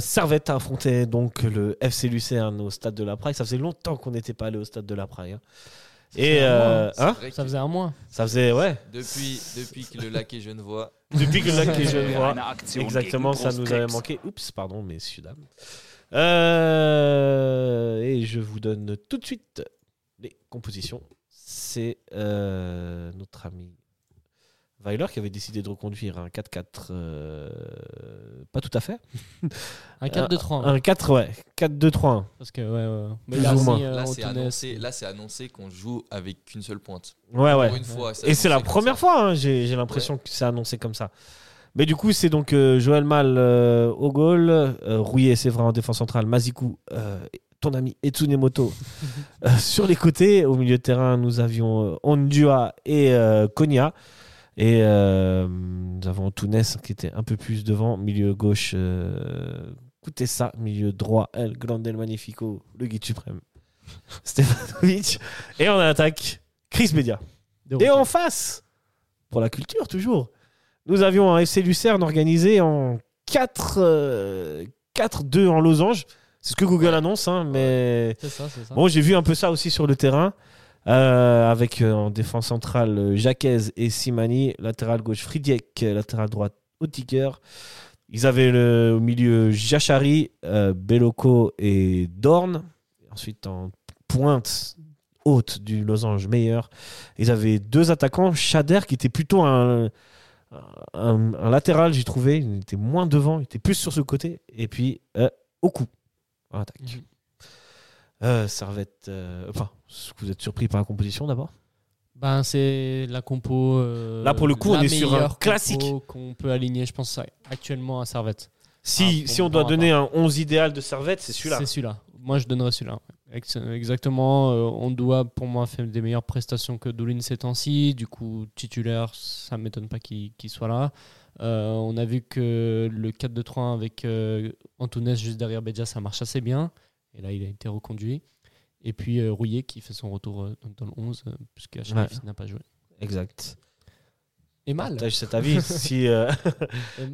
Servette a affronté donc le FC Lucerne au stade de la Prague. Ça faisait longtemps qu'on n'était pas allé au stade de la Prague. hein. Et euh, hein Ça faisait un mois. ça faisait ouais. depuis, depuis que le lac est genevois, Depuis que le lac est genevois. Exactement, ça nous avait manqué. Oups, pardon, messieurs dames. Euh, et je vous donne tout de suite les compositions. C'est euh, notre ami Weiler qui avait décidé de reconduire un 4-4. euh, pas tout à fait. Un 4-2-3. Un 4, ouais. 4-2-3-1. Parce que, ouais, ouais. Mais là, ou aussi, moins. euh, là c'est annoncé, là, c'est annoncé qu'on joue avec qu'une seule pointe. Ouais, ouais. Une fois. Et c'est la première ça. fois, hein, j'ai j'ai l'impression que c'est annoncé comme ça. Mais du coup, c'est donc euh, Joël Mal euh, au goal, euh, Rouillet et Séverin en défense centrale, Mazikou, euh, ton ami Etsunemoto euh, sur les côtés. Au milieu de terrain, nous avions euh, Ondua et euh, Konya. Et euh, nous avons Tounes qui était un peu plus devant. Milieu gauche, euh, écoutez ça. Milieu droit, El Grande El Magnifico, le guide suprême. Stefanovic. Et en attaque, Chris Bedia. de Et en face, pour la culture toujours, nous avions un FC Lucerne organisé en 4, euh, 4-2 en losange. C'est ce que Google annonce, hein, mais ça, ça. bon, j'ai vu un peu ça aussi sur le terrain. Euh, avec euh, en défense centrale euh, Jacquez et Simani, latéral gauche Fridiek, latéral droite Otiker. Ils avaient le, au milieu Jachari, euh, et Dorn. Ensuite en pointe haute du losange meilleur. Ils avaient deux attaquants, Chader qui était plutôt un, un, latéral, j'ai trouvé. Il était moins devant, il était plus sur ce côté. Et puis euh, Oku en attaque. Mhm. Euh, Servette. euh, enfin, vous êtes surpris par la composition d'abord? Ben, c'est la compo. euh, Là, pour le coup, la on est sur un meilleure compo classique. qu'on peut aligner, je pense, actuellement à Servette. Si, Ah, si on doit bon, donner un 11 idéal de Servette, c'est celui-là. C'est celui-là. Moi, je donnerais celui-là. Ex- Exactement. euh, on doit, pour moi, faire des meilleures prestations que Doulin ces temps-ci. Du coup, titulaire, ça ne m'étonne pas qu'il qu'il soit là. Euh, on a vu que le 4-2-3 avec euh, Antunes juste derrière Beja, ça marche assez bien. Et là, il a été reconduit. Et puis euh, Rouillet qui fait son retour euh, dans le 11, euh, puisque Achraf Ouais. n'a pas joué. Exact. Et mal. Partage cet avis. si euh,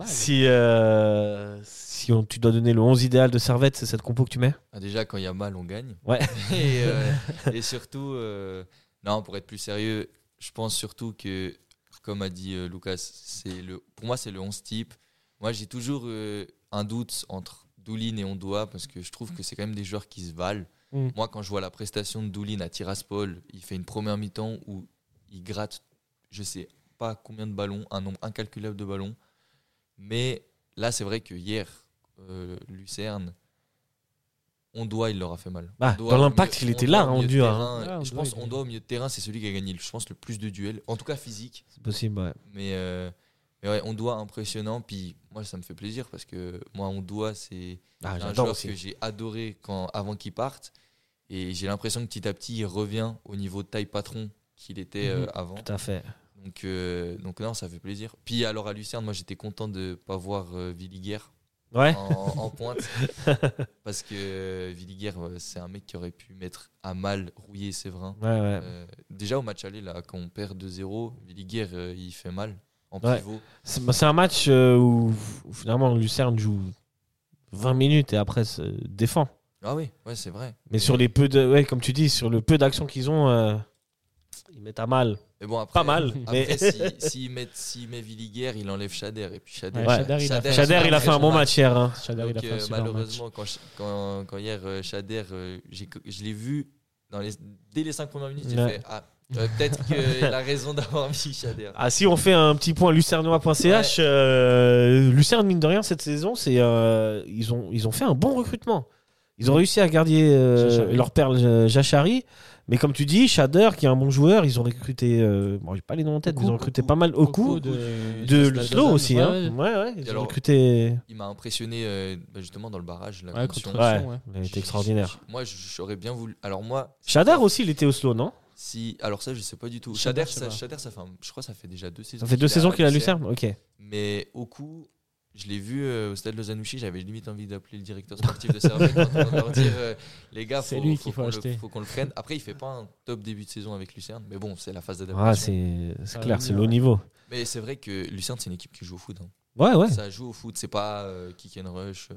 si, euh, si on, tu dois donner le 11 idéal de Servette, c'est cette compo que tu mets Ah, déjà, quand il y a mal, on gagne. Ouais. et, euh, et surtout, euh, non, pour être plus sérieux, je pense surtout que, comme a dit euh, Lucas, c'est le, pour moi, c'est le 11 type. Moi, j'ai toujours euh, un doute entre Doulin et Ondoa parce que je trouve que c'est quand même des joueurs qui se valent. Mm. Moi, quand je vois la prestation de Doulin à Tiraspol, il fait une première mi-temps où il gratte, je sais pas combien de ballons, un nombre incalculable de ballons. Mais là, c'est vrai que hier, euh, Lucerne, on doit, il leur a fait mal. Bah, Ondoa dans l'impact, il était Ondoa là, au hein, Ondoa, terrain, hein. et Je pense Ondoa, on au milieu de terrain, c'est celui qui a gagné, je pense, le plus de duels. En tout cas, physique. C'est possible, ouais. Mais, euh, mais ouais, on doit impressionnant. Puis moi, ça me fait plaisir parce que moi, on doit, c'est Ah, un j'adore joueur aussi. que j'ai adoré quand, avant qu'il parte. Et j'ai l'impression que petit à petit, il revient au niveau de taille patron qu'il était euh, Mhm. avant. Tout à fait. Donc, euh, donc non, ça fait plaisir. Puis alors à Lucerne, moi, j'étais content de ne pas voir euh, Villiger Ouais. en, en pointe. parce que euh, Villiger, euh, c'est un mec qui aurait pu mettre à mal Rouillé et Séverin. Ouais, ouais. Euh, déjà au match aller, là, quand on perd 2-0, Villiger, euh, il fait mal en Ouais. pivot. C'est bah, c'est un match euh, où, où finalement Lucerne joue 20 minutes et après se défend. Ah oui, ouais, c'est vrai. Mais sur les peu de, ouais, comme tu dis, sur le peu d'actions qu'ils ont, euh, ils mettent à mal. Mais bon, après, Pas mal. Après, mais... s'il si, met, s'il met Villiger, il enlève Chader. Et puis Chader, Ouais. Chader, il a fait- Chader, il a fait un bon match hier. hein. Chader, il a Donc, fait un euh, match. malheureusement, quand, quand, quand hier, Chader, je l'ai vu dans les, dès les 5 premières minutes, j'ai Ouais. fait Ah, euh, peut-être qu'il a raison d'avoir mis Chader. Ah, si on fait un petit point lucernois.ch, euh, Lucerne, mine de rien, cette saison, c'est, euh, ils, ont, ils ont fait un bon recrutement. Ils ont réussi à garder euh, Jachari. leur perle Jachari. Mais comme tu dis, Shader, qui est un bon joueur, ils ont recruté. Euh, bon, j'ai pas les noms en tête, mais ils ont recruté Oku. pas mal. Oku. Beaucoup de, De de Slow aussi. Ouais, hein. ouais. Ouais, ils ont alors- recruté. Il m'a impressionné euh, bah, justement dans le barrage. La Ouais, contre Ouais, Sion, ouais. il a été extraordinaire. Moi, j'aurais bien voulu. Alors, moi. Shader aussi, il était au slow, non? Si, alors ça, je sais pas du tout. Shader, Shader, je sais ça, pas. Shader, ça fait, un- je crois, que ça fait déjà deux saisons. Ça fait deux saisons qu'il a Lucerne Ok. Mais au coup, je l'ai vu euh, au stade Lausanne-Ouchy, j'avais limite envie d'appeler le directeur sportif de Servette pour leur dire euh, les gars, C'est faut, lui faut qu'il faut qu'on acheter. le, faut qu'on le prenne. Après, il fait pas un top début de saison avec Lucerne, mais bon, c'est la phase Ah, d'adaptation. c'est c'est Ça clair, c'est le haut niveau. mais c'est vrai que Lucerne, c'est une équipe qui joue au foot. hein. Ouais, ouais. Ça joue au foot, c'est pas euh, kick and rush. euh.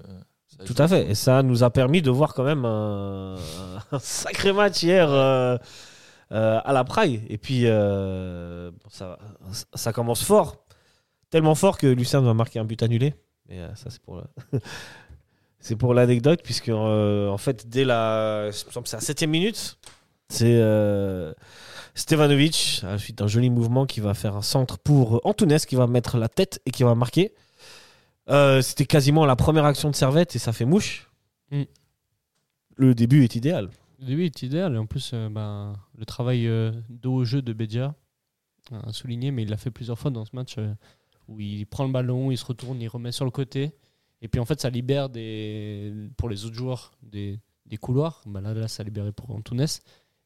Ça Tout joue. à fait. Et ça nous a permis de voir quand même un, un sacré match hier euh, euh, à la Praille. Et puis, euh, ça, ça commence fort. Tellement fort que Lucerne va marquer un but annulé. Mais euh, ça, c'est pour, c'est pour l'anecdote, puisque en fait, dès la. c'est la septième minute, c'est Stevanovic, à la suite d'un joli mouvement, qui va faire un centre pour Antunes, qui va mettre la tête et qui va marquer. C'était quasiment la première action de Servette et ça fait mouche. Mm. Le début est idéal. Début est idéal et en plus euh, ben, le travail euh, dos au jeu de Bedia à souligner, mais il l'a fait plusieurs fois dans ce match euh, où il prend le ballon, il se retourne, il remet sur le côté et puis en fait ça libère des, pour les autres joueurs des, des couloirs. Ben là, là ça a libéré pour Antunes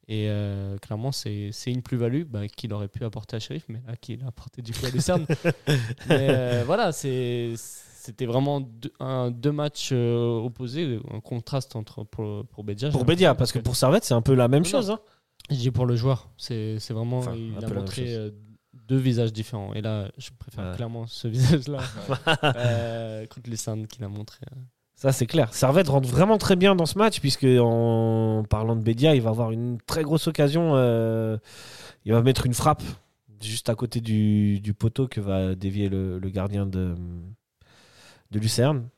et euh, clairement c'est c'est une plus-value ben, qu'il aurait pu apporter à Sheriff, mais là qu'il a apporté du coup à Lucerne. mais euh, voilà, c'est c'était vraiment deux, un, deux matchs euh, opposés, un contraste entre pour, pour Bedia. Pour l'impression parce que que- pour Servette, c'est un peu la même Non, chose. hein. je dis pour le joueur, c'est c'est vraiment. Enfin, un il peu a la même montré euh, deux visages différents. Et là, je préfère Ouais. clairement ce visage-là euh, contre Lucerne qu'il a montré. euh. Ça, c'est clair. Servette rentre vraiment très bien dans ce match, puisque en parlant de Bédia, il va avoir une très grosse occasion. euh, il va mettre une frappe juste à côté du, du poteau que va dévier le, le gardien de, de Lucerne.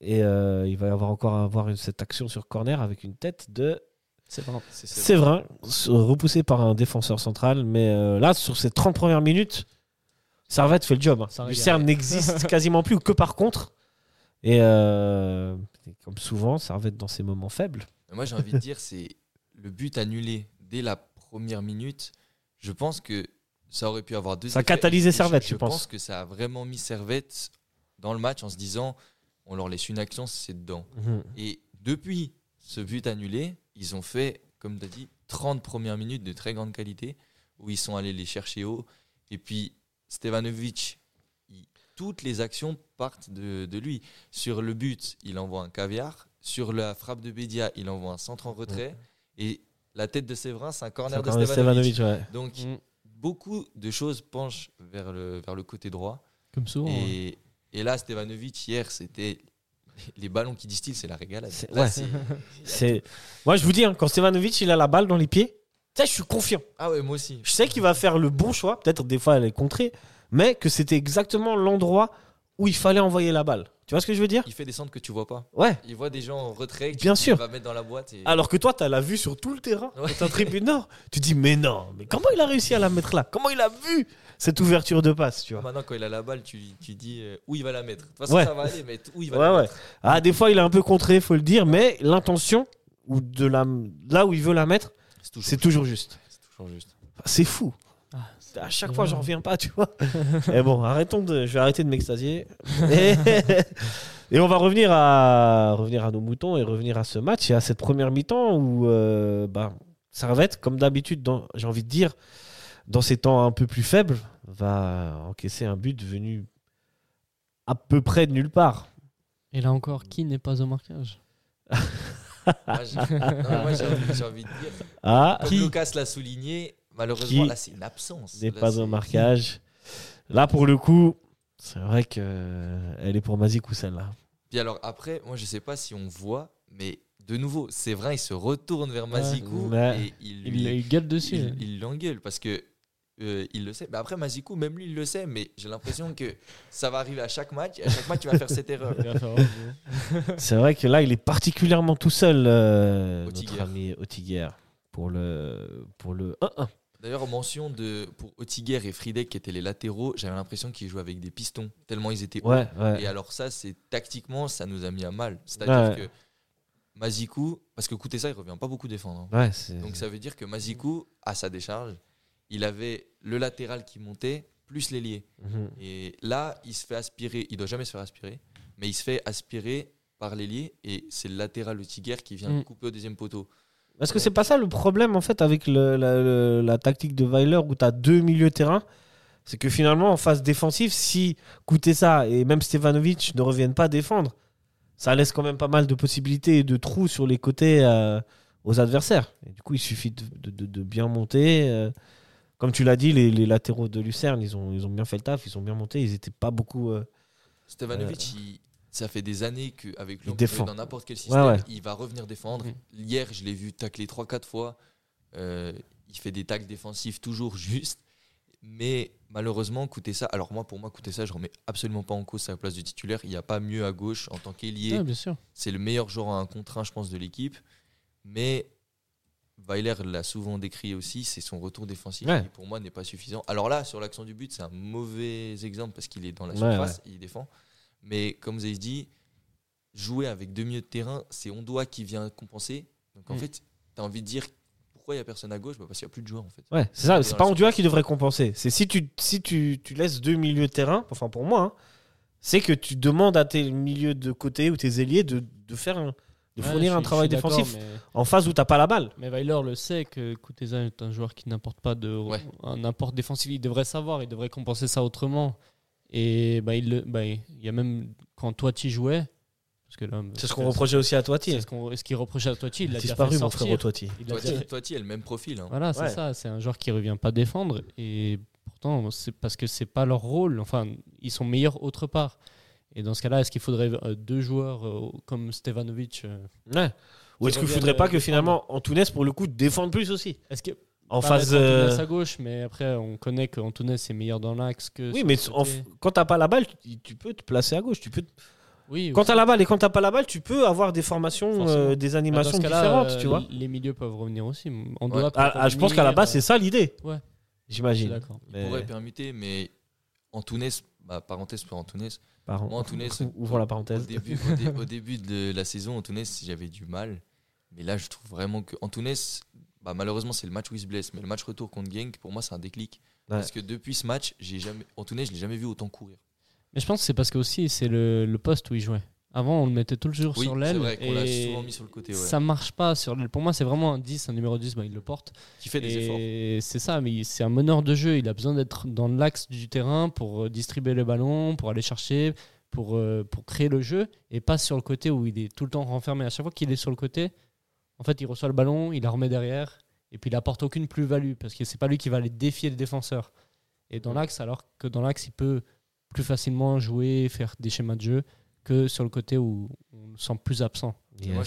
Et euh, il va y avoir encore avoir une- cette action sur corner avec une tête de Séverin, s- repoussé par un défenseur central. Mais euh, là, sur ces 30 premières minutes, Servette fait le job. hein. Lucerne n'existe quasiment plus que par contre. Et euh, comme souvent, Servette dans ses moments faibles. Moi, j'ai envie de dire, c'est le but annulé dès la première minute. Je pense que ça aurait pu avoir deux. Ça a effets. catalysé Et je- Servette, je, tu penses pense que ça a vraiment mis Servette dans le match en se disant on leur laisse une action, c'est dedans. Et depuis ce but annulé, ils ont fait, comme tu as dit, 30 premières minutes de très grande qualité où ils sont allés les chercher haut. Et puis, Stevanovic, il- toutes les actions partent de, de lui. Sur le but, il envoie un caviar. Sur la frappe de Bédia, il envoie un centre en retrait. Et la tête de Séverin, c'est un corner de Stevanovic. Stevanovic, ouais. Donc, Mm. beaucoup de choses penchent vers le, vers le côté droit. Comme souvent. Et là, Stevanovic, hier, c'était. Les ballons qui distillent, c'est la régalade. C'est- Là, ouais. c'est- C'est... Moi, je vous dis, hein, quand Stevanovic il a la balle dans les pieds, tu sais, je suis confiant. Ah ouais, moi aussi. Je sais qu'il va faire le bon choix. Peut-être des fois, elle est contrée. Mais que c'était exactement l'endroit où il fallait envoyer la balle. Tu vois ce que je veux dire? Il fait des centres que tu vois pas. Ouais. Il voit des gens en retrait Bien sûr. va mettre dans la boîte. Et... Alors que toi, tu as la vue sur tout le terrain. Ouais. Ta tribune nord. Tu dis, mais non, mais comment il a réussi à la mettre là? Comment il a vu cette ouverture de passe tu vois? Maintenant, quand il a la balle, tu, tu dis euh, où il va la mettre? De toute façon, Ouais. ça va aller, mais où il va Ouais, la ouais. mettre? Ah, des fois, il est un peu contré, faut le dire, mais l'intention, ou de la, là où il veut la mettre, C'est toujours, c'est toujours juste. c'est toujours juste. C'est fou. À chaque fois, j'en reviens pas, tu vois. Et bon, arrêtons de. Je vais arrêter de m'extasier. Et... et on va revenir à revenir à nos moutons et revenir à ce match et à cette première mi-temps où euh, bah, Servette, comme d'habitude, dans- j'ai envie de dire, dans ces temps un peu plus faibles, va encaisser un but venu à peu près de nulle part. Et là encore, qui n'est pas au marquage? Moi, mais envie, j'ai envie de dire, Ah, comme qui? Lucas l'a souligné, malheureusement, Qui là, c'est une absence. n'est Là, pas c'est- au marquage. Là, pour le coup, c'est vrai que euh, elle est pour Mazikou celle-là. Puis alors, après, moi, je sais pas si on voit, mais de nouveau, c'est vrai, il se retourne vers Mazikou Ouais. et il Il, lui il gueule dessus. hein. il, il l'engueule parce que euh, il le sait. Mais après, Mazikou, même lui, il le sait, mais j'ai l'impression que ça va arriver à chaque match. Et à chaque match, il va faire cette erreur. C'est vrai que là, il est particulièrement tout seul, euh, notre ami Ottiger, pour le, pour le 1-1. D'ailleurs, mention de, pour Otiger et Friedek, qui étaient les latéraux, j'avais l'impression qu'ils jouaient avec des pistons, tellement ils étaient hauts. Ouais, ouais. Et alors, ça, c'est tactiquement, ça nous a mis à mal. C'est-à-dire Ouais. que Mazikou, parce que écoutez ça, il revient pas beaucoup défendre. hein. Donc ça veut dire que Mazikou, à sa décharge, il avait le latéral qui montait, plus l'ailier. Mhm. Et là, il se fait aspirer, il doit jamais se faire aspirer, mais il se fait aspirer par l'ailier et c'est le latéral, le Tiger, qui vient Mm. couper au deuxième poteau. Parce que c'est pas ça le problème, en fait, avec la, tactique de Weiler où tu as deux milieux terrain. C'est que finalement, en phase défensive, si ça et même Stevanovic ne reviennent pas défendre, ça laisse quand même pas mal de possibilités et de trous sur les côtés euh, aux adversaires. Du coup, il suffit de, bien monter. euh. comme tu l'as dit, les, latéraux de Lucerne, ils ont, bien fait le taf, ils ont bien monté. Ils étaient pas beaucoup. euh, Stevanovic, il- ça fait des années qu'avec lui, dans n'importe quel système, ouais. il va revenir défendre. Mhm. Hier, je l'ai vu tacler 3-4 fois. Euh, il fait des tacles défensifs toujours justes. Mais malheureusement, coûter ça. Alors, moi, pour moi, coûter ça, je remets absolument pas en cause sa place de titulaire. Il n'y a pas mieux à gauche en tant qu'ailier. Ouais, bien sûr. C'est le meilleur joueur à un contre un, je pense, de l'équipe. Mais Weiler l'a souvent décrit aussi, c'est son retour défensif Ouais. qui, pour moi, n'est pas suffisant. Alors là, sur l'action du but, c'est un mauvais exemple parce qu'il est dans la Ouais, surface, il défend. Mais comme vous avez dit, jouer avec deux milieux de terrain, c'est Ondoa qui vient compenser. Donc en Mm. fait, tu as envie de dire pourquoi il n'y a personne à gauche? Bah Parce qu'il n'y a plus de joueurs en fait. Ouais, c'est ça. C'est pas Ondua surface. qui devrait compenser. C'est si tu si tu, tu laisses deux milieux de terrain, enfin pour moi, hein, c'est que tu demandes à tes milieux de côté ou tes ailiers de, de faire un, de Ouais, fournir un travail défensif Mais, en phase où t'as pas la balle. mais Weiler le sait que Kuteza est un joueur qui n'apporte pas de Ouais. un apport défensif. Il devrait savoir, il devrait compenser ça autrement. Et bah, il, le- bah, il y a même quand Toiti jouait, parce que là, C'est ce qu'on reprochait aussi à Toiti. C'est ce qu'on- ce qu'il reprochait à Toiti. Il déjà Disparu mon frère Toiti. Toiti a le même profil. hein. Voilà, c'est Ouais. ça. C'est un joueur qui revient pas défendre. Et pourtant, c'est parce que c'est pas leur rôle. Enfin, ils sont meilleurs autre part. Et dans ce cas-là, est-ce qu'il faudrait euh, deux joueurs euh, comme Stevanovic euh, Ouais. Ou est-ce qu'il reviennent, faudrait pas que finalement Antunes pour le coup défende plus aussi? Est-ce que en phase. euh, Antunes à gauche, mais après on connaît qu'Antunes est meilleur dans l'axe que. Oui, mais en- quand t'as pas la balle, tu, tu peux te placer à gauche. Tu peux. oui, Quand t'as la balle et quand t'as pas la balle, tu peux avoir des formations, euh, des Bah, animations différentes, euh, tu vois. Les milieux peuvent revenir aussi. On Ouais. Ah, ah, je pense qu'à la base, c'est ça l'idée. Ouais. J'imagine. d'accord. Il Mais- pourrait permuter, mais Antunes, bah, parenthèse pour Antunes, Par- Moi, Antunes, Ouvrons la Au parenthèse. début, au, dé- au début de la saison, Antunes, j'avais du mal. Mais là, je trouve vraiment que Antunes, bah, malheureusement, c'est le match où il se blesse. Mais le match retour contre Genk, pour moi, c'est un déclic. Ouais. Parce que depuis ce match, j'ai jamais, Antunes, je l'ai jamais vu autant courir. Mais je pense que c'est parce que aussi c'est le, le poste où il jouait. Avant, on le mettait tout le jour Oui, sur l'aile. vrai qu'on l'a et souvent mis sur le côté. Ouais. Ça marche pas sur l'aile. Pour moi, c'est vraiment un 10, un numéro 10, bah, il le porte. Qui fait des efforts. Et c'est ça, mais c'est un meneur de jeu. Il a besoin d'être dans l'axe du terrain pour euh, distribuer le ballon, pour aller chercher, pour, euh, pour créer le jeu, et pas sur le côté où il est tout le temps renfermé. À chaque fois qu'il est sur le côté, en fait, il reçoit le ballon, il la remet derrière, et puis il apporte aucune plus-value, parce que c'est pas lui qui va aller défier le défenseur. Et dans l'axe, alors que dans l'axe, il peut plus facilement jouer, faire des schémas de jeu, que sur le côté où on le sent plus absent. Moi,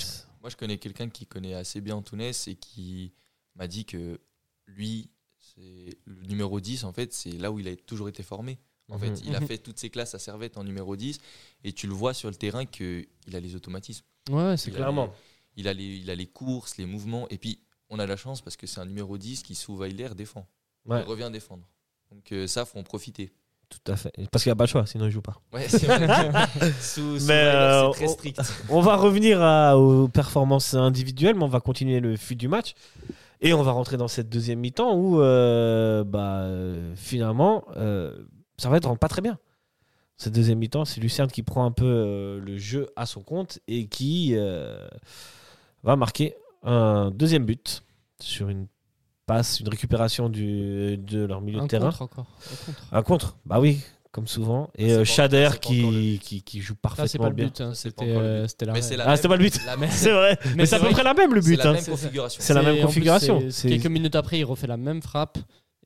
je connais quelqu'un qui connaît assez bien Antunes et qui m'a dit que lui, c'est le numéro 10, en fait, c'est là où il a toujours été formé. En fait, Mhm. il a Mhm. fait toutes ses classes à Servette en numéro 10 et tu le vois sur le terrain qu'il a les automatismes. Ouais, c'est. Clairement. Il a, les, il a les courses, les mouvements. Et puis, on a la chance parce que c'est un numéro 10 qui, sous Weiler, défend. Ouais. Il revient défendre. Donc, euh, ça, faut en profiter. Tout à fait. Parce qu'il n'y a pas le choix, sinon il joue pas. Ouais, c'est vrai. sous, sous euh, c'est très on- strict. On va revenir à- aux performances individuelles, mais on va continuer le fil du match. Et on va rentrer dans cette deuxième mi-temps où, euh, bah, euh, finalement, euh, ça va être pas très bien. Cette deuxième mi-temps, c'est Lucerne qui prend un peu le jeu à son compte et qui va marquer un deuxième but sur une passe, une récupération du, de leur milieu Un de terrain. contre encore. Un contre. Un contre, bah oui, comme souvent. Et C'est euh, pas- Shader c'est pas le qui, qui, qui joue c'est parfaitement pas le bien. but, hein, Ça, c'est c'était pas encore le euh, but. c'était la Mais c'est la Ah, c'était pas le but. C'est vrai. Mais, c'est à c'est peu près la même le c'est but. la hein. même C'est configuration. C'est la même configuration. c'est- C'est- Quelques minutes après, il refait la même frappe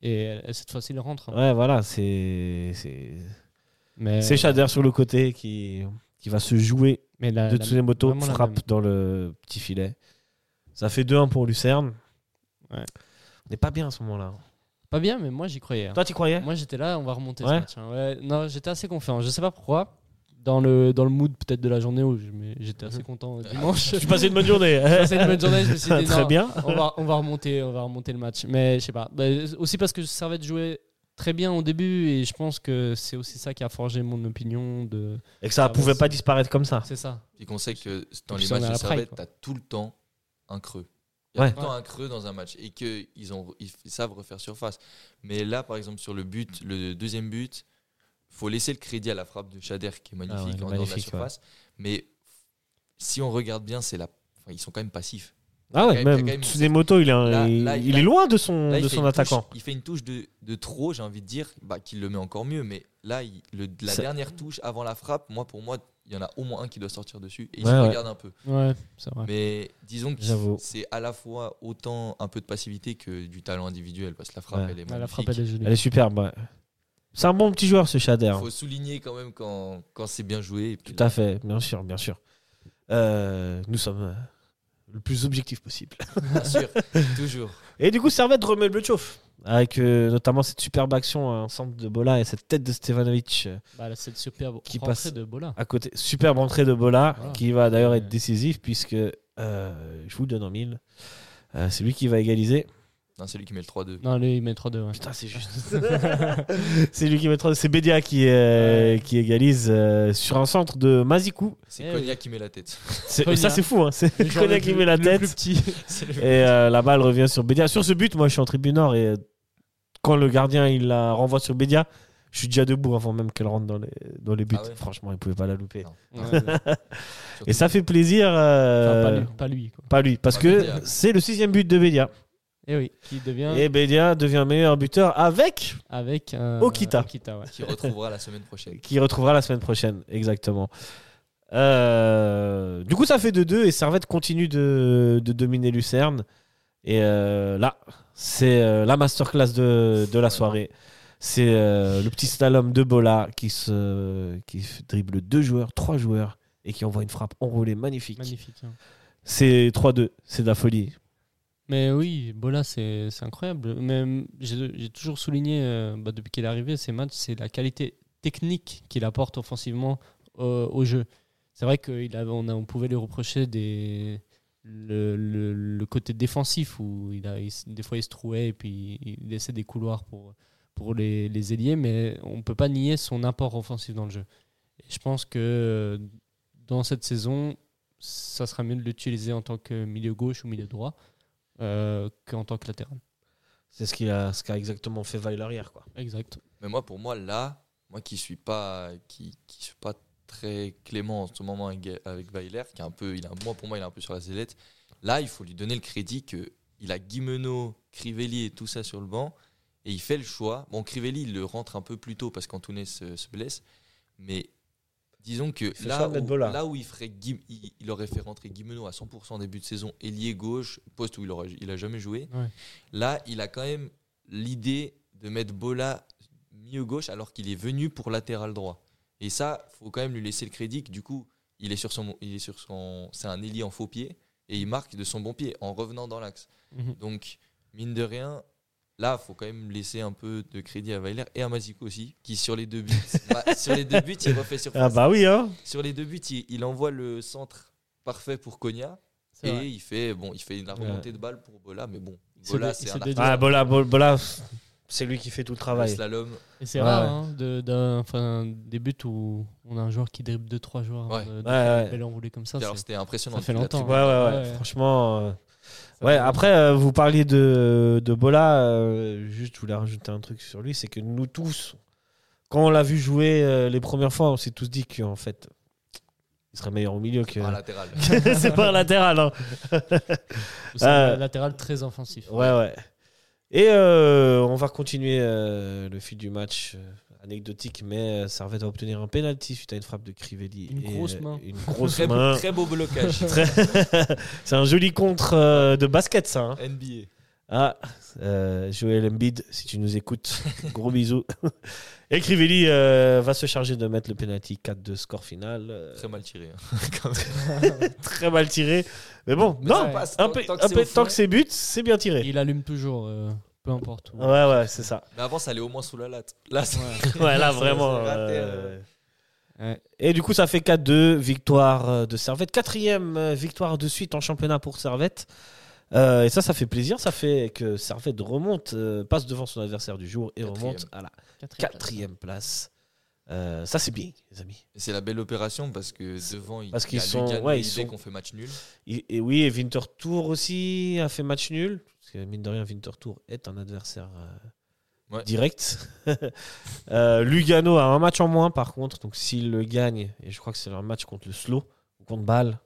et cette fois-ci, il rentre. hein. Ouais, voilà, c'est c'est Mais, c'est Shader sur le côté qui qui va se jouer mais la, de Tsunemoto, frappe dans le petit filet. Ça fait 2-1 pour Lucerne. Ouais. On n'est pas bien à ce moment-là. Pas bien, mais moi, j'y croyais. hein. Toi, tu croyais? Moi, j'étais là, on va remonter Ouais. ce match. hein. Ouais, non, j'étais assez confiant. Je sais pas pourquoi. Dans le, dans le mood peut-être de la journée où je- j'étais assez Mhm. content euh, dimanche. Tu passais une bonne journée. passé une bonne journée, je me suis dit, Très non, bien. on va, on va remonter, on va remonter le match. Mais je sais pas. Bah, aussi parce que Servette jouait très bien au début et je pense que c'est aussi ça qui a forgé mon opinion de. Et que ça Ah, pouvait bah, pas c'est- disparaître comme ça. C'est ça. Puis qu'on sait que dans les matchs de Servette, tu as tout le temps un creux. Il y a Ouais. tout le temps un creux dans un match et qu'ils ils ils savent refaire surface. Mais là, par exemple, sur le but, le deuxième but, faut laisser le crédit à la frappe de Chader qui est magnifique Ah ouais, en dehors de la magnifique, surface. Mais si on regarde bien, c'est la... enfin, ils sont quand même passifs. Ah a ouais, même- a quand même- Tsunemoto, il est, un- Là- il, là, il là- est loin de son, Là, de son touche- attaquant. il fait une touche de, de trop, j'ai envie de dire, bah, qu'il le met encore mieux. Mais là, il- le- la Ça- dernière touche avant la frappe, moi, pour moi, il y en a au moins un qui doit sortir dessus. Et il Ouais, se ouais. regarde un peu. Ouais, c'est vrai. Mais disons que c'est à la fois autant un peu de passivité que du talent individuel parce que la frappe Ouais. elle est Ouais, la magnifique. frappe, elle est. Elle est superbe. ouais. C'est un bon petit joueur, ce Chader. Il faut souligner quand même quand, quand c'est bien joué. et puis Tout à fait, bien sûr, bien sûr. Euh, nous sommes euh, le plus objectif possible. Bien sûr, toujours. Et du coup, Servette remet le bleu de chauffe. Avec euh, notamment cette superbe action en centre de Bola et cette tête de Stevanovic euh, Bah, là, c'est superbe Qui passe- de Bola. à côté. Superbe entrée de Bola Voilà. qui va d'ailleurs être décisif puisque euh, je vous le donne en mille. Euh, c'est lui qui va égaliser. Non, c'est lui qui met le 3-2. Non, lui, il met 3-2. Ouais. Putain, c'est juste. c'est lui qui mettra. C'est Bédia qui, euh, qui égalise euh, sur un centre de Mazikou. C'est Eh Konya qui met la tête. C'est- Konya. Ça, c'est fou. Hein. C'est Le le qui met la le tête. plus petit. C'est le- Et euh, la balle revient sur Bédia. Sur ce but, moi je suis en tribune nord et euh, quand le gardien il la renvoie sur Bédia, je suis déjà debout avant même qu'elle rentre dans les, dans les buts. Ah ouais Franchement, il pouvait pas la louper. Ouais. Et ça fait plaisir. euh, Enfin, pas lui. Pas lui quoi. pas lui, parce Pas que Bédia. c'est le sixième but de Bédia. Et oui, qui devient Et Bédia devient meilleur buteur avec avec un Okita. Okita, ouais. Qui retrouvera la semaine prochaine. qui retrouvera la semaine prochaine, exactement. Euh, du coup, ça fait 2-2 et Servette continue de, de dominer Lucerne. Et euh, là, c'est euh, la masterclass de, de la soirée. C'est euh, le petit slalom de Bola qui, se, qui dribble deux joueurs, trois joueurs et qui envoie une frappe enroulée magnifique. Magnifique. hein. C'est 3-2, c'est de la folie. Mais oui, Bola, c'est incroyable. Même j'ai toujours souligné euh, bah, depuis qu'il est arrivé ces matchs, c'est la qualité technique qu'il apporte offensivement euh, au jeu. C'est vrai qu'on pouvait lui reprocher le, côté défensif où il des fois il se trouait et puis il laissait des couloirs pour, pour les, les ailiers, mais on ne peut pas nier son apport offensif dans le jeu. Et je pense que euh, dans cette saison, ça sera mieux de l'utiliser en tant que milieu gauche ou milieu droit qu'en tant que latéral. C'est ce qu'il a, ce qu'a exactement fait Weiler hier. Quoi. Exact. Mais moi, pour moi, là, moi qui suis pas, qui, qui suis pas très clément en ce moment avec, avec Weiler, qui est un peu, il a, moi pour moi, il est un peu sur la sellette. Là, il faut lui donner le crédit que il a Guimeno, Crivelli et tout ça sur le banc, et il fait le choix. Bon, Crivelli, il le rentre un peu plus tôt parce qu'Antunes se, se blesse, mais disons que là où, Bola. là où il ferait, Guim- il, il aurait fait rentrer Guimeno à 100% début de saison, ailier gauche, poste où il aurait, il a jamais joué. Ouais. Là, il a quand même l'idée de mettre Bola milieu gauche alors qu'il est venu pour latéral droit. Et ça, faut quand même lui laisser le crédit que du coup, il est sur son, il est sur son, c'est un ailier en faux pied et il marque de son bon pied en revenant dans l'axe. Mhm. Donc, mine de rien, là, faut quand même laisser un peu de crédit à Weiler et à Mazico aussi, qui sur les deux buts, bah, sur les deux buts, il refait surface. Ah bah oui, hein. Sur les deux buts, il, il envoie le centre parfait pour Konya C'est et vrai. il fait, bon, il fait la remontée de balle pour Bola, mais bon, Il Bola, c'est il un. Ah, Bola, Bola, Bola, c'est lui qui fait tout le Le travail. slalom. Et c'est Ouais, rare, ouais. hein, de- d'un- enfin, des buts où on a un joueur qui dribble 2-3 joueurs Ouais. de, de Ouais, ouais. une belle enroulée comme ça. C'était impressionnant. ça fait longtemps. Ouais, ouais, ouais. Ouais. Franchement. Ouais, après, euh, vous parliez de, de Bola. euh, juste, je voulais rajouter un truc sur lui c'est que nous tous, quand on l'a vu jouer euh, les premières fois, on s'est tous dit qu'en fait, il serait meilleur au milieu que. Par latéral. c'est pas un latéral. Hein. C'est Euh, un latéral très offensif. Ouais, ouais. Et euh, on va continuer euh, le fil du match. euh, anecdotique, mais euh, Servette va obtenir un penalty suite à une frappe de Crivelli. Une et, grosse euh, main. Une grosse Très, beau- main. très beau blocage. Très- c'est un joli contre euh, de basket, ça. hein. NBA. Ah, euh, Joël Embiid, si tu nous écoutes, gros bisous. Et Crivelli euh, va se charger de mettre le penalty 4 de score final. euh, Très mal tiré. hein. Très mal tiré. Mais bon, Mais non, ça passe, un tant- peu- tant que que c'est but, c'est bien tiré. Il allume toujours, euh, peu importe où. Ouais, ouais, c'est ça. Mais avant, ça allait au moins sous la latte. Là, Ouais. Ouais, là, vraiment. euh, Ouais. Et du coup, ça fait 4-2, victoire euh, de Servette. Quatrième euh, victoire de suite en championnat pour Servette. Euh, et ça, ça fait plaisir. Ça fait que Servette remonte, euh, passe devant son adversaire du jour et Quatrième. remonte à la Quatrième place. quatrième place. Euh, ça, c'est bien, les amis. c'est la belle opération parce que devant, il Parce il y qu'ils a sont- Lugano ouais, et ils IB sont- qu'on fait match nul. Et, et oui, et Winterthur aussi a fait match nul. Que mine de rien, Winterthur est un adversaire euh, Ouais. direct. Euh, Lugano a un match en moins, par contre. Donc s'il le gagne, et je crois que c'est leur match contre le Slow ou contre Bâle,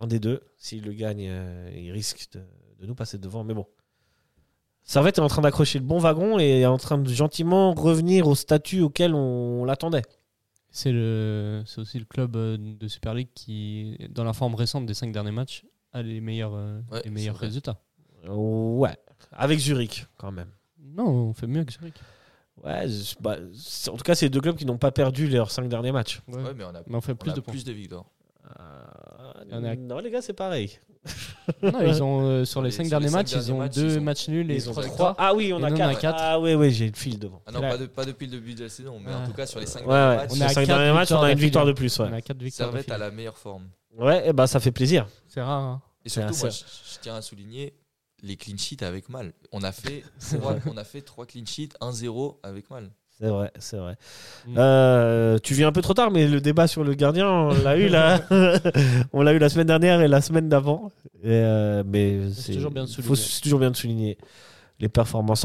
un des deux, s'il le gagne, euh, il risque de, de nous passer devant. Mais bon. Servette est en train d'accrocher le bon wagon et est en train de gentiment revenir au statut auquel on l'attendait. C'est le, c'est aussi le club de Super League qui, dans la forme récente des cinq derniers matchs, a les meilleurs, euh, Ouais, les meilleurs c'est vrai. résultats. Ouais, avec Zurich quand même. Non, on fait mieux que Zurich. Ouais, je- bah, c'est- en tout cas, c'est les deux clubs qui n'ont pas perdu leurs cinq derniers matchs. Ouais. Ouais, mais on a, Mais on fait on plus a de points. plus de victoires. A- Non, les gars, c'est pareil. Non, ils ont, euh, sur les Sur 5 les- derniers matchs, ils ont derniers matchs, 2 ils ont- matchs nuls et Ils ont 3 trois. Ah oui, on Et a nous, on a 4. quatre. Ah oui, oui, j'ai le fil devant. Ah non, Là. pas, de- pas depuis le début de la saison, mais en Ouais. tout cas sur les 5 Ouais, derniers ouais. matchs, On Sur est à les cinq quatre derniers matchs, on a une victoire de d'affilée. plus. Ouais, On a 4 victoires. Servette a d'affilée. la meilleure forme. ouais et bah, ça fait plaisir. C'est rare. hein. Et C'est surtout, moi, je, je tiens à souligner les clean sheets avec mal. On a fait C'est 3, vrai. on a fait 3 clean sheets, 1-0 avec mal. C'est vrai, c'est vrai. Mm. Euh, tu viens un peu trop tard, mais le débat sur le gardien, on l'a eu là. on l'a eu la semaine dernière et la semaine d'avant. Euh, mais C'est toujours bien de toujours bien de souligner les performances.